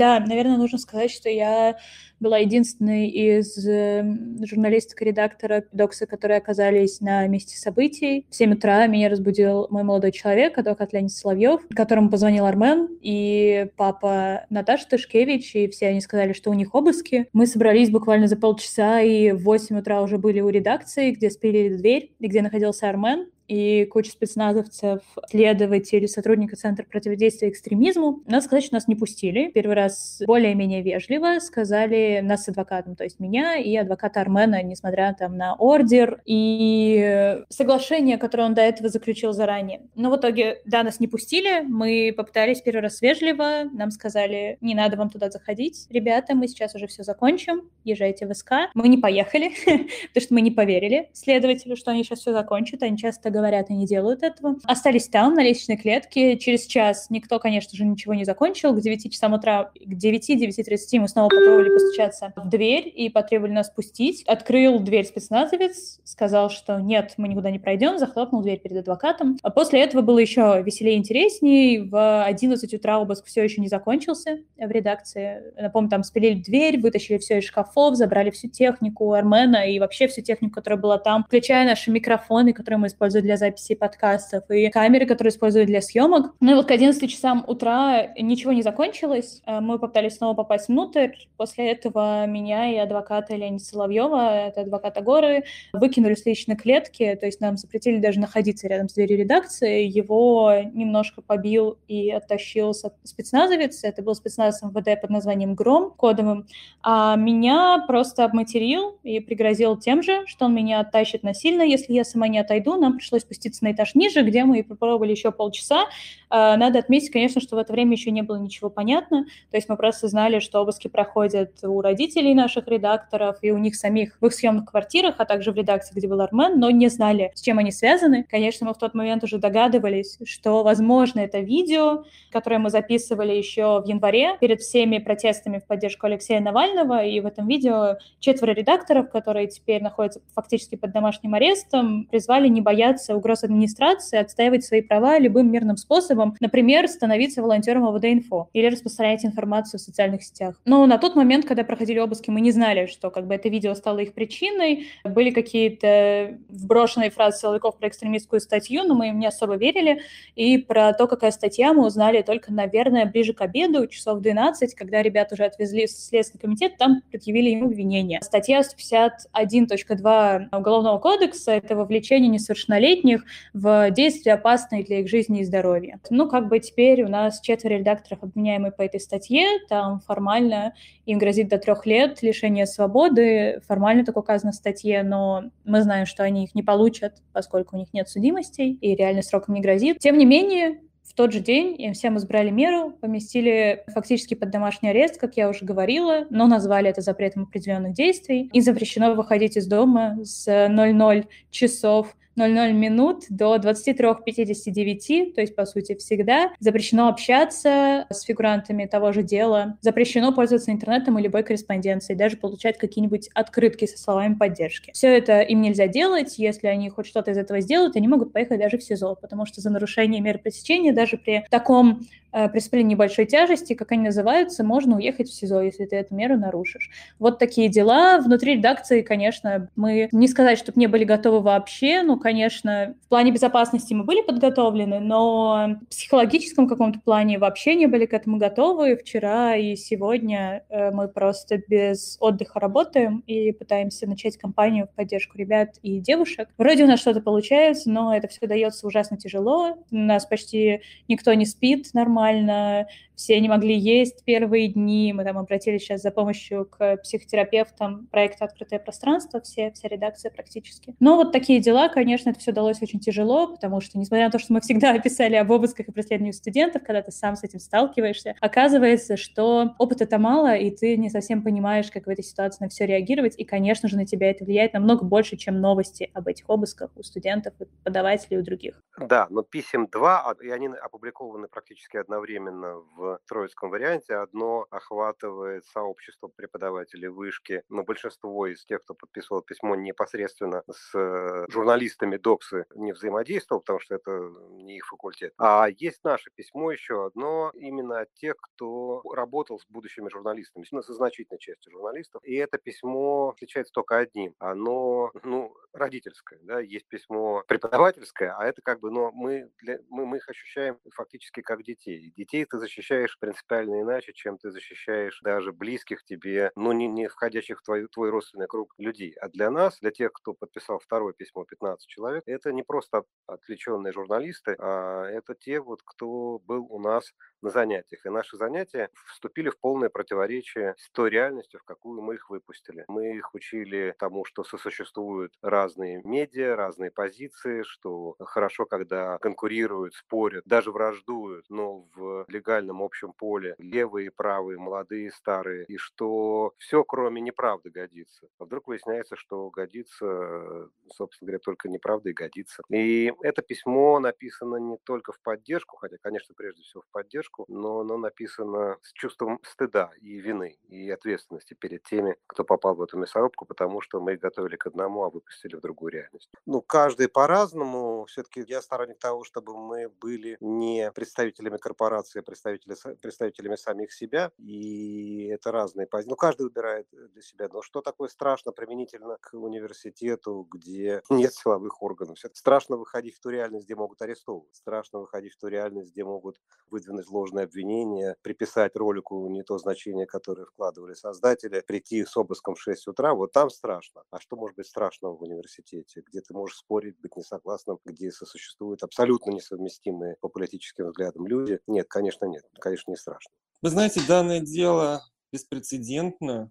Да, наверное, нужно сказать, что я была единственной из эм, журналисток и редактора Докса, которые оказались на месте событий. В 7 утра меня разбудил мой молодой человек, адвокат Леонид Соловьев, которому позвонил Армен и папа Наташа Тышкевич, и все они сказали, что у них обыски. Мы собрались буквально за полчаса, и в 8 утра уже были у редакции, где спилили дверь, и где находился Армен и куча спецназовцев, следователей, сотрудника Центра противодействия экстремизму. Надо сказать, что нас не пустили. Первый раз более-менее вежливо сказали нас с адвокатом, то есть меня и адвоката Армена, несмотря там на ордер и соглашение, которое он до этого заключил заранее. Но в итоге, да, нас не пустили, мы попытались первый раз вежливо, нам сказали, не надо вам туда заходить, ребята, мы сейчас уже все закончим, езжайте в СК. Мы не поехали, потому что мы не поверили следователю, что они сейчас все закончат, они часто говорят, говорят и не делают этого. Остались там, на лестничной клетке. Через час никто, конечно же, ничего не закончил. К 9 часам утра, к 9-9.30 мы снова попробовали постучаться в дверь и потребовали нас пустить. Открыл дверь спецназовец, сказал, что нет, мы никуда не пройдем, захлопнул дверь перед адвокатом. А после этого было еще веселее и интереснее. В 11 утра обыск все еще не закончился в редакции. Напомню, там спилили дверь, вытащили все из шкафов, забрали всю технику Армена и вообще всю технику, которая была там, включая наши микрофоны, которые мы используем для записи подкастов, и камеры, которые используют для съемок. Ну и вот к 11 часам утра ничего не закончилось. Э, мы попытались снова попасть внутрь. После этого меня и адвоката Леонида Соловьева, это адвокат Агоры, выкинули с личной клетки, то есть нам запретили даже находиться рядом с дверью редакции. Его немножко побил и оттащил спецназовец. Это был спецназ МВД под названием «Гром» кодовым. А меня просто обматерил и пригрозил тем же, что он меня оттащит насильно, если я сама не отойду. Нам пришлось пришлось спуститься на этаж ниже, где мы попробовали еще полчаса. А, надо отметить, конечно, что в это время еще не было ничего понятно. То есть мы просто знали, что обыски проходят у родителей наших редакторов и у них самих в их съемных квартирах, а также в редакции, где был Армен, но не знали, с чем они связаны. Конечно, мы в тот момент уже догадывались, что, возможно, это видео, которое мы записывали еще в январе перед всеми протестами в поддержку Алексея Навального, и в этом видео четверо редакторов, которые теперь находятся фактически под домашним арестом, призвали не бояться бояться угроз администрации, отстаивать свои права любым мирным способом, например, становиться волонтером ОВД-инфо или распространять информацию в социальных сетях. Но на тот момент, когда проходили обыски, мы не знали, что как бы это видео стало их причиной. Были какие-то вброшенные фразы силовиков про экстремистскую статью, но мы им не особо верили. И про то, какая статья, мы узнали только, наверное, ближе к обеду, часов 12, когда ребят уже отвезли в Следственный комитет, там предъявили ему обвинение. Статья 151.2 Уголовного кодекса — это вовлечение несовершеннолетних малолетних в действия, опасные для их жизни и здоровья. Ну, как бы теперь у нас четверо редакторов обвиняемые по этой статье, там формально им грозит до трех лет лишения свободы, формально так указано в статье, но мы знаем, что они их не получат, поскольку у них нет судимостей, и реальный срок им не грозит. Тем не менее, в тот же день им всем избрали меру, поместили фактически под домашний арест, как я уже говорила, но назвали это запретом определенных действий. И запрещено выходить из дома с 00 часов 00 минут до 23.59, то есть, по сути, всегда. Запрещено общаться с фигурантами того же дела, запрещено пользоваться интернетом и любой корреспонденцией, даже получать какие-нибудь открытки со словами поддержки. Все это им нельзя делать, если они хоть что-то из этого сделают, они могут поехать даже в СИЗО, потому что за нарушение меры пресечения даже при таком преступления небольшой тяжести, как они называются, можно уехать в СИЗО, если ты эту меру нарушишь. Вот такие дела. Внутри редакции, конечно, мы не сказать, чтобы не были готовы вообще, ну, конечно, в плане безопасности мы были подготовлены, но в психологическом каком-то плане вообще не были к этому готовы. Вчера и сегодня э, мы просто без отдыха работаем и пытаемся начать кампанию в поддержку ребят и девушек. Вроде у нас что-то получается, но это все дается ужасно тяжело. У нас почти никто не спит нормально, нормально, все не могли есть первые дни, мы там обратились сейчас за помощью к психотерапевтам проекта «Открытое пространство», все, вся редакция практически. Но вот такие дела, конечно, это все далось очень тяжело, потому что, несмотря на то, что мы всегда писали об обысках и преследовании студентов, когда ты сам с этим сталкиваешься, оказывается, что опыта-то мало, и ты не совсем понимаешь, как в этой ситуации на все реагировать, и, конечно же, на тебя это влияет намного больше, чем новости об этих обысках у студентов, у преподавателей, у других. Да, но писем два, а, и они опубликованы практически одновременно в троицком варианте. Одно охватывает сообщество преподавателей вышки, но большинство из тех, кто подписывал письмо непосредственно с э, журналистами ДОКСы, не взаимодействовал, потому что это не их факультет. А есть наше письмо еще одно, именно от тех, кто работал с будущими журналистами, ну, со значительной частью журналистов. И это письмо отличается только одним. Оно, ну, родительское, да, есть письмо преподавательское, а это как бы, но мы, для, мы, мы их ощущаем фактически как детей. Детей ты защищаешь принципиально иначе, чем ты защищаешь даже близких тебе, но не, не входящих в твой, твой родственный круг людей. А для нас, для тех, кто подписал второе письмо, 15 человек, это не просто отвлеченные журналисты, а это те, вот, кто был у нас на занятиях. И наши занятия вступили в полное противоречие с той реальностью, в какую мы их выпустили. Мы их учили тому, что сосуществуют разные медиа, разные позиции, что хорошо, когда конкурируют, спорят, даже враждуют, но в легальном общем поле левые, правые, молодые, старые, и что все, кроме неправды, годится. А вдруг выясняется, что годится, собственно говоря, только неправда и годится. И это письмо написано не только в поддержку, хотя, конечно, прежде всего в поддержку, но оно написано с чувством стыда и вины, и ответственности перед теми, кто попал в эту мясорубку, потому что мы их готовили к одному, а выпустили в другую реальность. Ну, каждый по-разному. Все-таки я сторонник того, чтобы мы были не представителями корпорации, а представители, представителями самих себя. И это разные позиции. Ну, каждый выбирает для себя. Но что такое страшно применительно к университету, где нет силовых органов? Страшно выходить в ту реальность, где могут арестовывать. Страшно выходить в ту реальность, где могут выдвинуть ложное обвинение, приписать ролику не то значение, которое вкладывали создатели, прийти с обыском в 6 утра, вот там страшно. А что может быть страшного в университете, где ты можешь спорить, быть несогласным, где сосуществуют абсолютно несовместимые по политическим взглядам люди? Нет, конечно, нет. Конечно, не страшно. Вы знаете, данное дело беспрецедентно,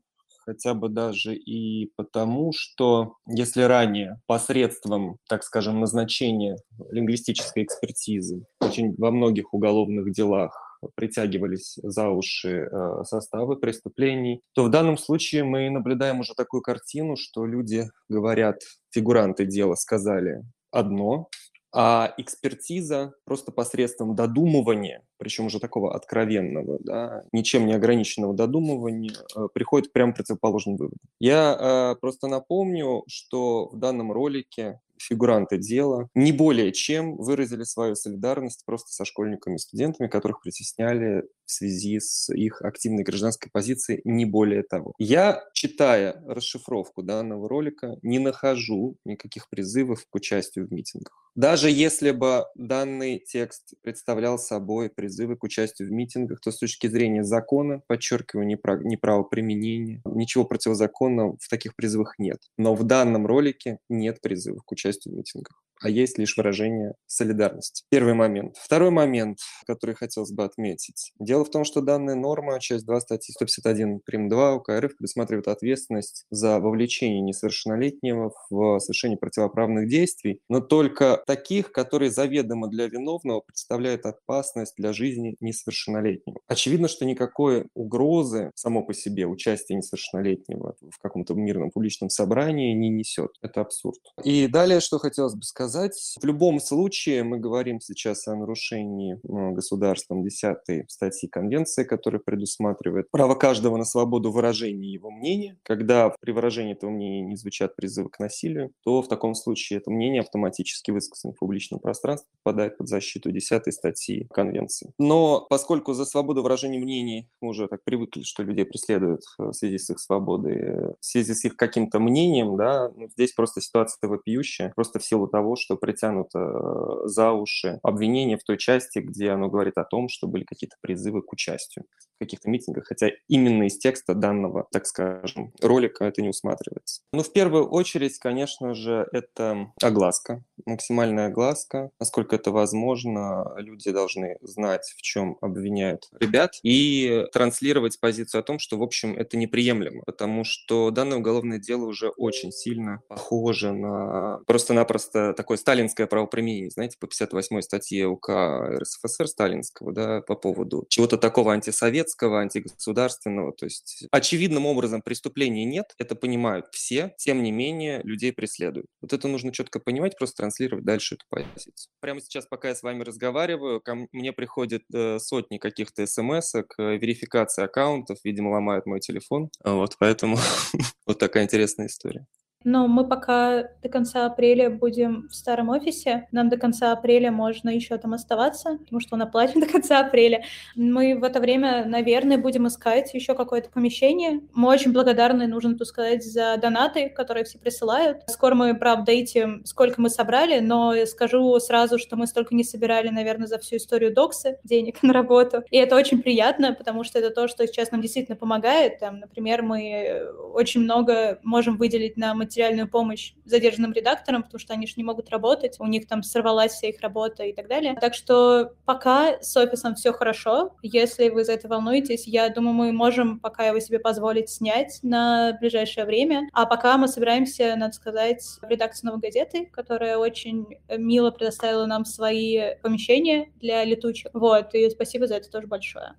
хотя бы даже и потому, что если ранее посредством, так скажем, назначения лингвистической экспертизы очень во многих уголовных делах притягивались за уши э, составы преступлений, то в данном случае мы наблюдаем уже такую картину, что люди говорят, фигуранты дела сказали одно, а экспертиза просто посредством додумывания, причем уже такого откровенного, да, ничем не ограниченного додумывания, э, приходит к прям противоположным выводам. Я э, просто напомню, что в данном ролике фигуранты дела не более чем выразили свою солидарность просто со школьниками студентами, которых притесняли в связи с их активной гражданской позицией, не более того. Я, читая расшифровку данного ролика, не нахожу никаких призывов к участию в митингах. Даже если бы данный текст представлял собой призывы к участию в митингах, то с точки зрения закона, подчеркиваю, не, прав, не правоприменения, ничего противозаконного в таких призывах нет. Но в данном ролике нет призывов к участию в митингах а есть лишь выражение солидарности. Первый момент. Второй момент, который хотелось бы отметить. Дело в том, что данная норма, часть 2 статьи 151 прим. 2 УК РФ предусматривает ответственность за вовлечение несовершеннолетнего в совершение противоправных действий, но только таких, которые заведомо для виновного представляют опасность для жизни несовершеннолетнего. Очевидно, что никакой угрозы само по себе участие несовершеннолетнего в каком-то мирном публичном собрании не несет. Это абсурд. И далее, что хотелось бы сказать, сказать. В любом случае мы говорим сейчас о нарушении ну, государством 10 статьи Конвенции, которая предусматривает право каждого на свободу выражения его мнения. Когда при выражении этого мнения не звучат призывы к насилию, то в таком случае это мнение автоматически высказано в публичном пространстве, попадает под защиту 10 статьи Конвенции. Но поскольку за свободу выражения мнений мы уже так привыкли, что людей преследуют в связи с их свободой, в связи с их каким-то мнением, да, ну, здесь просто ситуация вопиющая, просто в силу того, что притянуто э, за уши обвинение в той части, где оно говорит о том, что были какие-то призывы к участию в каких-то митингах, хотя именно из текста данного, так скажем, ролика это не усматривается. Но в первую очередь, конечно же, это огласка, максимальная огласка. Насколько это возможно, люди должны знать, в чем обвиняют ребят, и транслировать позицию о том, что, в общем, это неприемлемо, потому что данное уголовное дело уже очень сильно похоже на просто-напросто такой такое сталинское правоприменение, знаете, по 58 статье УК РСФСР сталинского, да, по поводу чего-то такого антисоветского, антигосударственного. То есть очевидным образом преступлений нет, это понимают все, тем не менее людей преследуют. Вот это нужно четко понимать, просто транслировать дальше эту позицию. Прямо сейчас, пока я с вами разговариваю, ко мне приходят э, сотни каких-то смс э, верификация аккаунтов, видимо, ломают мой телефон. Вот, поэтому вот такая интересная история. Но мы пока до конца апреля будем в старом офисе. Нам до конца апреля можно еще там оставаться, потому что он оплачен до конца апреля. Мы в это время, наверное, будем искать еще какое-то помещение. Мы очень благодарны, нужно тут сказать, за донаты, которые все присылают. Скоро мы проапдейтим, сколько мы собрали, но скажу сразу, что мы столько не собирали, наверное, за всю историю Доксы денег на работу. И это очень приятно, потому что это то, что сейчас нам действительно помогает. Там, например, мы очень много можем выделить на материальную помощь задержанным редакторам, потому что они же не могут работать, у них там сорвалась вся их работа и так далее. Так что пока с офисом все хорошо. Если вы за это волнуетесь, я думаю, мы можем пока его себе позволить снять на ближайшее время. А пока мы собираемся, надо сказать, в редакцию «Новой газеты», которая очень мило предоставила нам свои помещения для летучих. Вот, и спасибо за это тоже большое.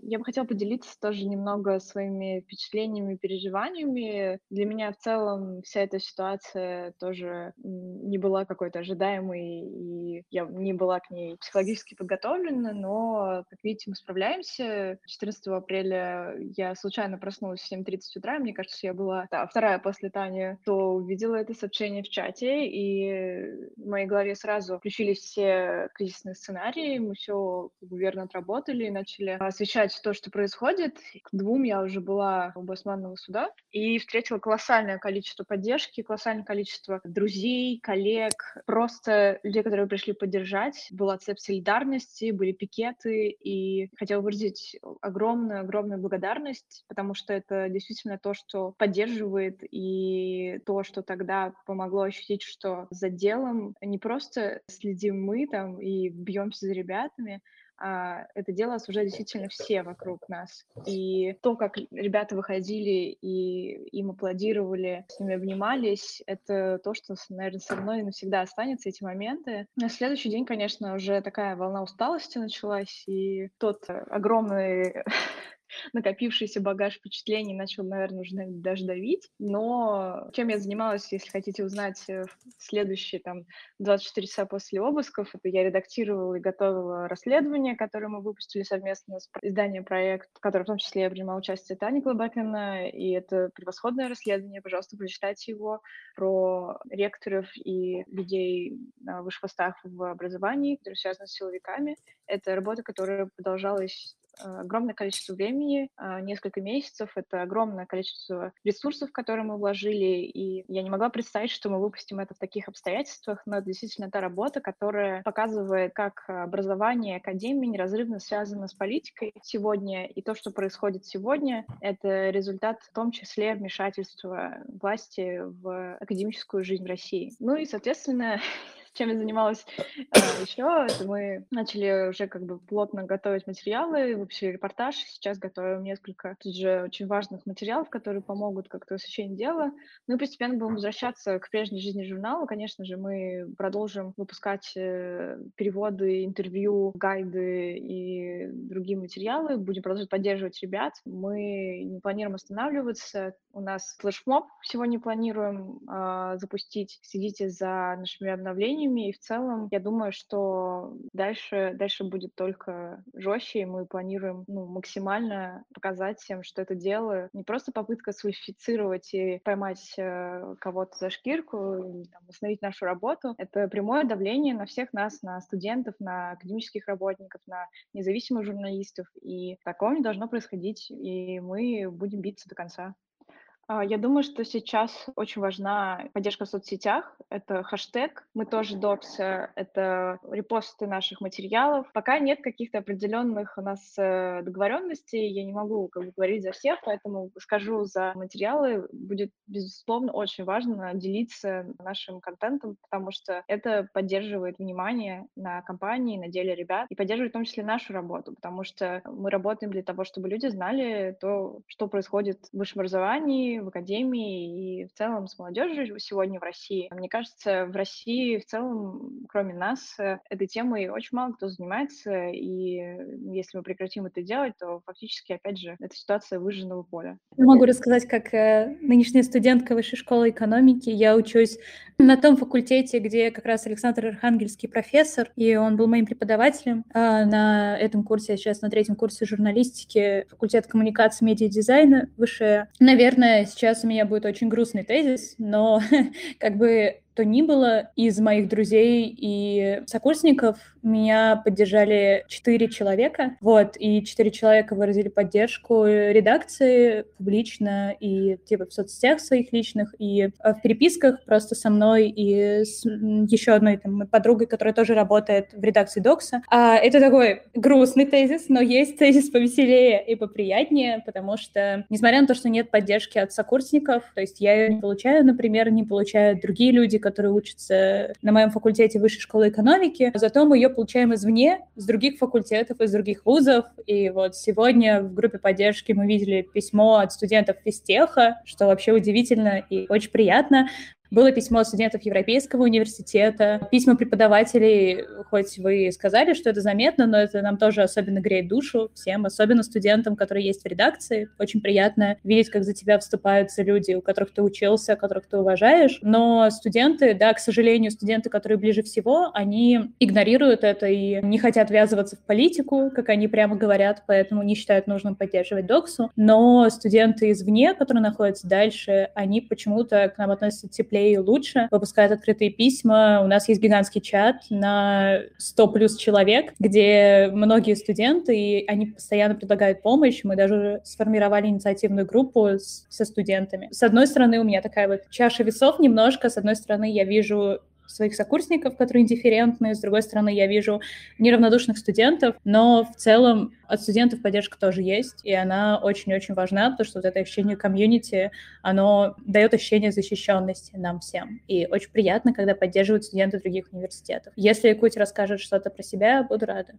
Я бы хотела поделиться тоже немного своими впечатлениями, переживаниями. Для меня в целом вся эта ситуация тоже не была какой-то ожидаемой, и я не была к ней психологически подготовлена, но, как видите, мы справляемся. 14 апреля я случайно проснулась в 7.30 утра, мне кажется, я была да, вторая после Тани, то увидела это сообщение в чате, и в моей голове сразу включились все кризисные сценарии, мы все верно отработали и начали освещать то, что происходит. К двум я уже была у Басманного суда и встретила колоссальное количество поддержки, колоссальное количество друзей, коллег, просто людей, которые пришли поддержать. Была цепь солидарности, были пикеты, и хотела выразить огромную-огромную благодарность, потому что это действительно то, что поддерживает, и то, что тогда помогло ощутить, что за делом не просто следим мы там и бьемся за ребятами, это дело осуждают действительно все вокруг нас. И то, как ребята выходили и им аплодировали, с ними обнимались, это то, что, наверное, со мной навсегда останется, эти моменты. На следующий день, конечно, уже такая волна усталости началась, и тот огромный накопившийся багаж впечатлений начал, наверное, уже даже давить. Но чем я занималась, если хотите узнать, э, в следующие там 24 часа после обысков, это я редактировала и готовила расследование, которое мы выпустили совместно с изданием проект, в котором в том числе я принимала участие Таня Глобакина, и это превосходное расследование, пожалуйста, прочитайте его, про ректоров и людей на высших постах в образовании, которые связаны с силовиками. Это работа, которая продолжалась огромное количество времени, а, несколько месяцев, это огромное количество ресурсов, которые мы вложили, и я не могла представить, что мы выпустим это в таких обстоятельствах, но действительно та работа, которая показывает, как образование, академия неразрывно связано с политикой сегодня, и то, что происходит сегодня, это результат в том числе вмешательства власти в академическую жизнь России. Ну и, соответственно, чем я занималась а, еще, это мы начали уже как бы плотно готовить материалы, выпустили репортаж, сейчас готовим несколько тут же очень важных материалов, которые помогут как-то освещению дела. Ну и постепенно будем возвращаться к прежней жизни журнала. Конечно же, мы продолжим выпускать э, переводы, интервью, гайды и другие материалы, будем продолжать поддерживать ребят. Мы не планируем останавливаться, у нас флешмоб сегодня планируем э, запустить. Следите за нашими обновлениями. И в целом, я думаю, что дальше, дальше будет только жестче, и мы планируем ну, максимально показать всем, что это дело не просто попытка сульфицировать и поймать э, кого-то за шкирку или там, остановить нашу работу. Это прямое давление на всех нас, на студентов, на академических работников, на независимых журналистов. И такого не должно происходить, и мы будем биться до конца. А, я думаю, что сейчас очень важна поддержка в соцсетях. Это хэштег. Мы тоже докс, это репосты наших материалов. Пока нет каких-то определенных у нас э, договоренностей. Я не могу как бы, говорить за всех, поэтому скажу за материалы. Будет, безусловно, очень важно делиться нашим контентом, потому что это поддерживает внимание на компании, на деле ребят и поддерживает в том числе нашу работу, потому что мы работаем для того, чтобы люди знали то, что происходит в высшем образовании, в академии и в целом с молодежью сегодня в России. Мне кажется, в России в целом, кроме нас, э, этой темой очень мало кто занимается, и если мы прекратим это делать, то фактически, опять же, это ситуация выжженного поля. Могу рассказать, как э, нынешняя студентка Высшей школы экономики. Я учусь на том факультете, где как раз Александр Архангельский профессор, и он был моим преподавателем. А на этом курсе, я сейчас на третьем курсе журналистики, факультет коммуникации, медиадизайна, выше. Наверное, сейчас у меня будет очень грустный тезис, но как бы то ни было, из моих друзей и сокурсников меня поддержали четыре человека, вот, и четыре человека выразили поддержку редакции публично и типа в соцсетях своих личных, и э, в переписках просто со мной и с еще одной там подругой, которая тоже работает в редакции Докса. А, это такой грустный тезис, но есть тезис повеселее и поприятнее, потому что, несмотря на то, что нет поддержки от сокурсников, то есть я ее не получаю, например, не получают другие люди, которые учатся на моем факультете высшей школы экономики, зато мы ее получаем извне, с других факультетов, из других вузов. И вот сегодня в группе поддержки мы видели письмо от студентов физтеха, что вообще удивительно и очень приятно. Было письмо студентов Европейского университета, письма преподавателей, хоть вы сказали, что это заметно, но это нам тоже особенно греет душу всем, особенно студентам, которые есть в редакции. Очень приятно видеть, как за тебя вступаются люди, у которых ты учился, которых ты уважаешь. Но студенты, да, к сожалению, студенты, которые ближе всего, они игнорируют это и не хотят ввязываться в политику, как они прямо говорят, поэтому не считают нужным поддерживать доксу. Но студенты извне, которые находятся дальше, они почему-то к нам относятся теплее и лучше, выпускают открытые письма. У нас есть гигантский чат на 100 плюс человек, где многие студенты, и они постоянно предлагают помощь. Мы даже сформировали инициативную группу с, со студентами. С одной стороны, у меня такая вот чаша весов немножко. С одной стороны, я вижу своих сокурсников, которые индифферентны, с другой стороны, я вижу неравнодушных студентов, но в целом от студентов поддержка тоже есть, и она очень-очень важна, потому что вот это ощущение комьюнити, оно дает ощущение защищенности нам всем, и очень приятно, когда поддерживают студенты других университетов. Если Куть расскажет что-то про себя, буду рада.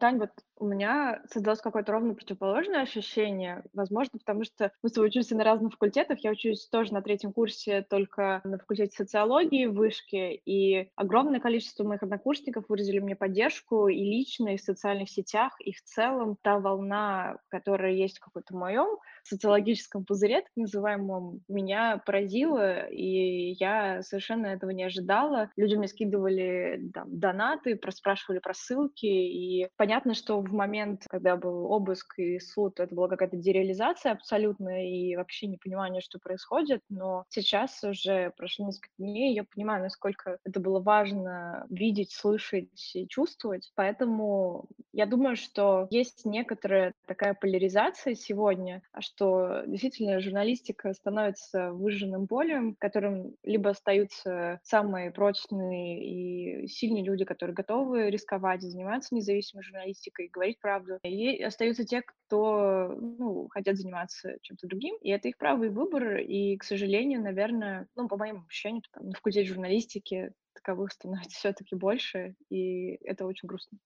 Тань, вот у меня создалось какое-то ровно противоположное ощущение. Возможно, потому что мы с тобой учимся на разных факультетах. Я учусь тоже на третьем курсе, только на факультете социологии в Вышке. И огромное количество моих однокурсников выразили мне поддержку и лично, и в социальных сетях, и в целом та волна, которая есть в какой-то моем социологическом пузыре, так называемом, меня поразило, и я совершенно этого не ожидала. Люди мне скидывали там, донаты, проспрашивали про ссылки, и понятно, что в момент, когда был обыск и суд, это была какая-то дереализация абсолютно, и вообще непонимание, что происходит, но сейчас уже прошло несколько дней, я понимаю, насколько это было важно видеть, слышать и чувствовать, поэтому я думаю, что есть некоторая такая поляризация сегодня, а что действительно журналистика становится выжженным полем, которым либо остаются самые прочные и сильные люди, которые готовы рисковать, заниматься независимой журналистикой, говорить правду, и остаются те, кто ну, хотят заниматься чем-то другим, и это их право и выбор, и, к сожалению, наверное, ну, по моим ощущениям, там, на факультете журналистики таковых становится все-таки больше, и это очень грустно.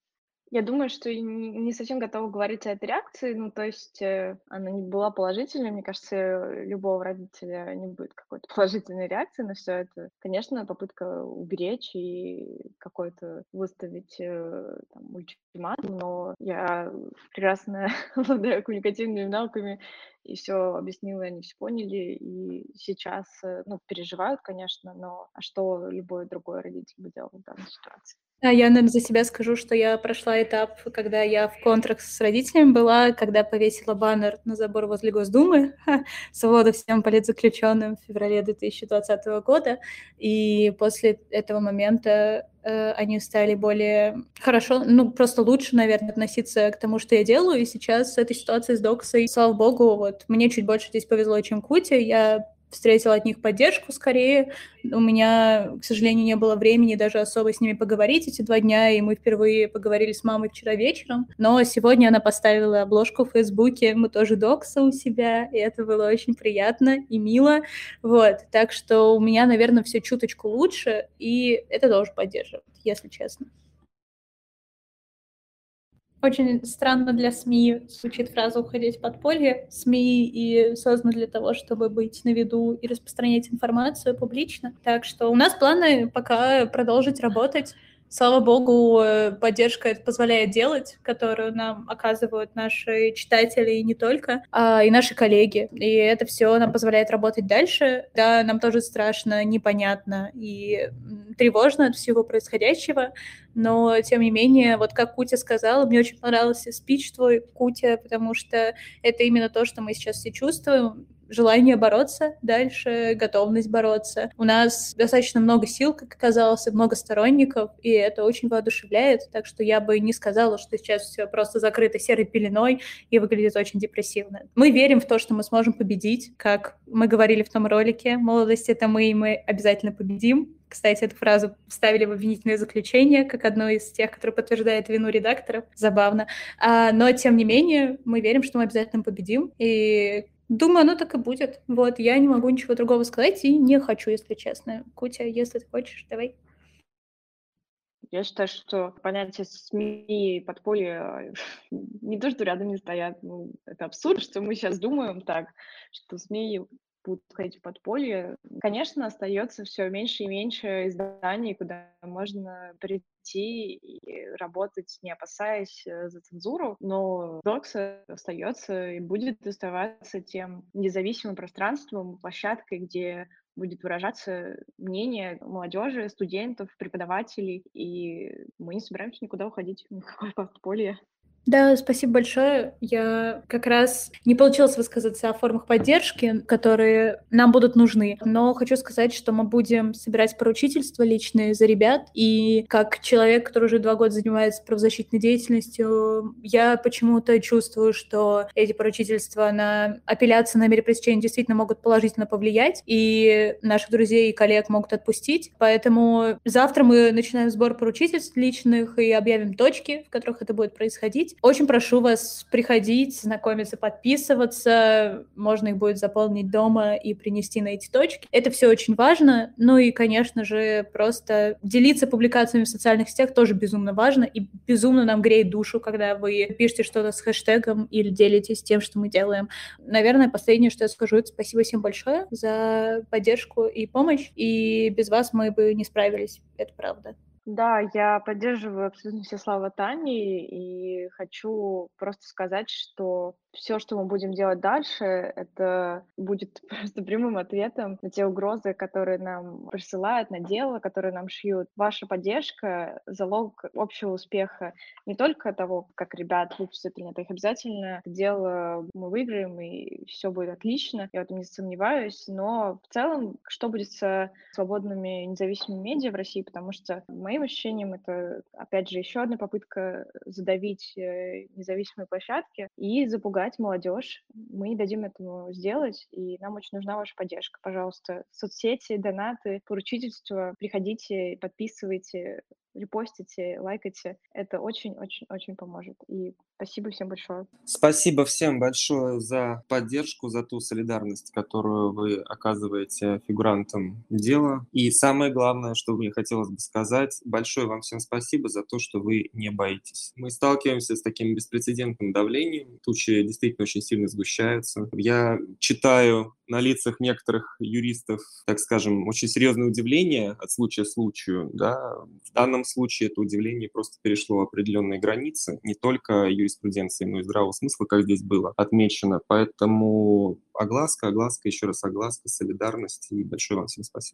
Я думаю, что не совсем готова говорить о этой реакции, ну, то есть э, она не была положительной. Мне кажется, любого родителя не будет какой-то положительной реакции на все это. Конечно, попытка уберечь и какой-то выставить э, там, ультиматум, но я прекрасно обладаю коммуникативными навыками и все объяснила, они все поняли, и сейчас, э, ну, переживают, конечно, но а что любой другой родитель бы делал в данной ситуации? Я, наверное, за себя скажу, что я прошла этап, когда я в контракт с родителями была, когда повесила баннер на забор возле Госдумы «Свобода всем политзаключенным» в феврале 2020 года. И после этого момента э, они стали более хорошо, ну, просто лучше, наверное, относиться к тому, что я делаю. И сейчас с этой ситуацией с Доксой, слава богу, вот мне чуть больше здесь повезло, чем Куте. Я встретила от них поддержку скорее. У меня, к сожалению, не было времени даже особо с ними поговорить эти два дня, и мы впервые поговорили с мамой вчера вечером. Но сегодня она поставила обложку в Фейсбуке, мы тоже докса у себя, и это было очень приятно и мило. Вот, так что у меня, наверное, все чуточку лучше, и это тоже поддерживает, если честно. Очень странно для СМИ звучит фраза «уходить в подполье». СМИ и созданы для того, чтобы быть на виду и распространять информацию публично. Так что у нас планы пока продолжить работать слава богу, э, поддержка это позволяет делать, которую нам оказывают наши читатели и не только, а и наши коллеги. И это все нам позволяет работать дальше. Да, нам тоже страшно, непонятно и тревожно от всего происходящего, но, тем не менее, вот как Кутя сказала, мне очень понравился спич твой, Кутя, потому что это именно то, что мы сейчас все чувствуем желание бороться дальше, готовность бороться. У нас достаточно много сил, как оказалось, и много сторонников, и это очень воодушевляет, так что я бы не сказала, что сейчас все просто закрыто серой пеленой и выглядит очень депрессивно. Мы верим в то, что мы сможем победить, как мы говорили в том ролике «Молодость — это мы, и мы обязательно победим». Кстати, эту фразу вставили в обвинительное заключение, как одно из тех, которое подтверждает вину редакторов. Забавно. А, но, тем не менее, мы верим, что мы обязательно победим. И Думаю, оно так и будет. Вот, я не могу ничего другого сказать и не хочу, если честно. Кутя, если ты хочешь, давай. Я считаю, что понятие СМИ и подполье не то, что рядом не стоят. Ну, это абсурд, что мы сейчас думаем так, что СМИ будут ходить в подполье. Конечно, остается все меньше и меньше изданий, куда можно прийти и работать, не опасаясь э, за цензуру, но Докс остается и будет оставаться тем независимым пространством, площадкой, где будет выражаться мнение молодежи, студентов, преподавателей, и мы не собираемся никуда уходить, никакое подполье. Да, спасибо большое. Я как раз не получилось высказаться о формах поддержки, которые нам будут нужны, но хочу сказать, что мы будем собирать поручительства личные за ребят, и как человек, который уже два года занимается правозащитной деятельностью, я почему-то чувствую, что эти поручительства на апелляции на мере пресечения действительно могут положительно повлиять, и наших друзей и коллег могут отпустить. Поэтому завтра мы начинаем сбор поручительств личных и объявим точки, в которых это будет происходить. Очень прошу вас приходить, знакомиться, подписываться. Можно их будет заполнить дома и принести на эти точки. Это все очень важно. Ну и, конечно же, просто делиться публикациями в социальных сетях тоже безумно важно. И безумно нам греет душу, когда вы пишете что-то с хэштегом или делитесь тем, что мы делаем. Наверное, последнее, что я скажу, это спасибо всем большое за поддержку и помощь. И без вас мы бы не справились. Это правда. Да, я поддерживаю абсолютно все слова Тани и хочу просто сказать, что все, что мы будем делать дальше, это будет просто прямым ответом на те угрозы, которые нам присылают, на дело, которые нам шьют. Ваша поддержка — залог общего успеха не только того, как ребят выпустят принято, их обязательно дело мы выиграем, и все будет отлично, я в этом не сомневаюсь, но в целом, что будет с свободными независимыми медиа в России, потому что, моим ощущением, это, опять же, еще одна попытка задавить э, независимые площадки и запугать развивать молодежь. Мы дадим этому сделать, и нам очень нужна ваша поддержка. Пожалуйста, соцсети, донаты, поручительства, приходите, подписывайте, репостите, лайкайте. Это очень-очень-очень поможет. И спасибо всем большое. Спасибо всем большое за поддержку, за ту солидарность, которую вы оказываете фигурантам дела. И самое главное, что мне хотелось бы сказать, большое вам всем спасибо за то, что вы не боитесь. Мы сталкиваемся с таким беспрецедентным давлением. Тучи действительно очень сильно сгущаются. Я читаю на лицах некоторых юристов, так скажем, очень серьезное удивление от случая к случаю. Да? В данном случае это удивление просто перешло определенные границы, не только юриспруденции, но и здравого смысла, как здесь было отмечено. Поэтому огласка, огласка, еще раз огласка, солидарность и большое вам всем спасибо.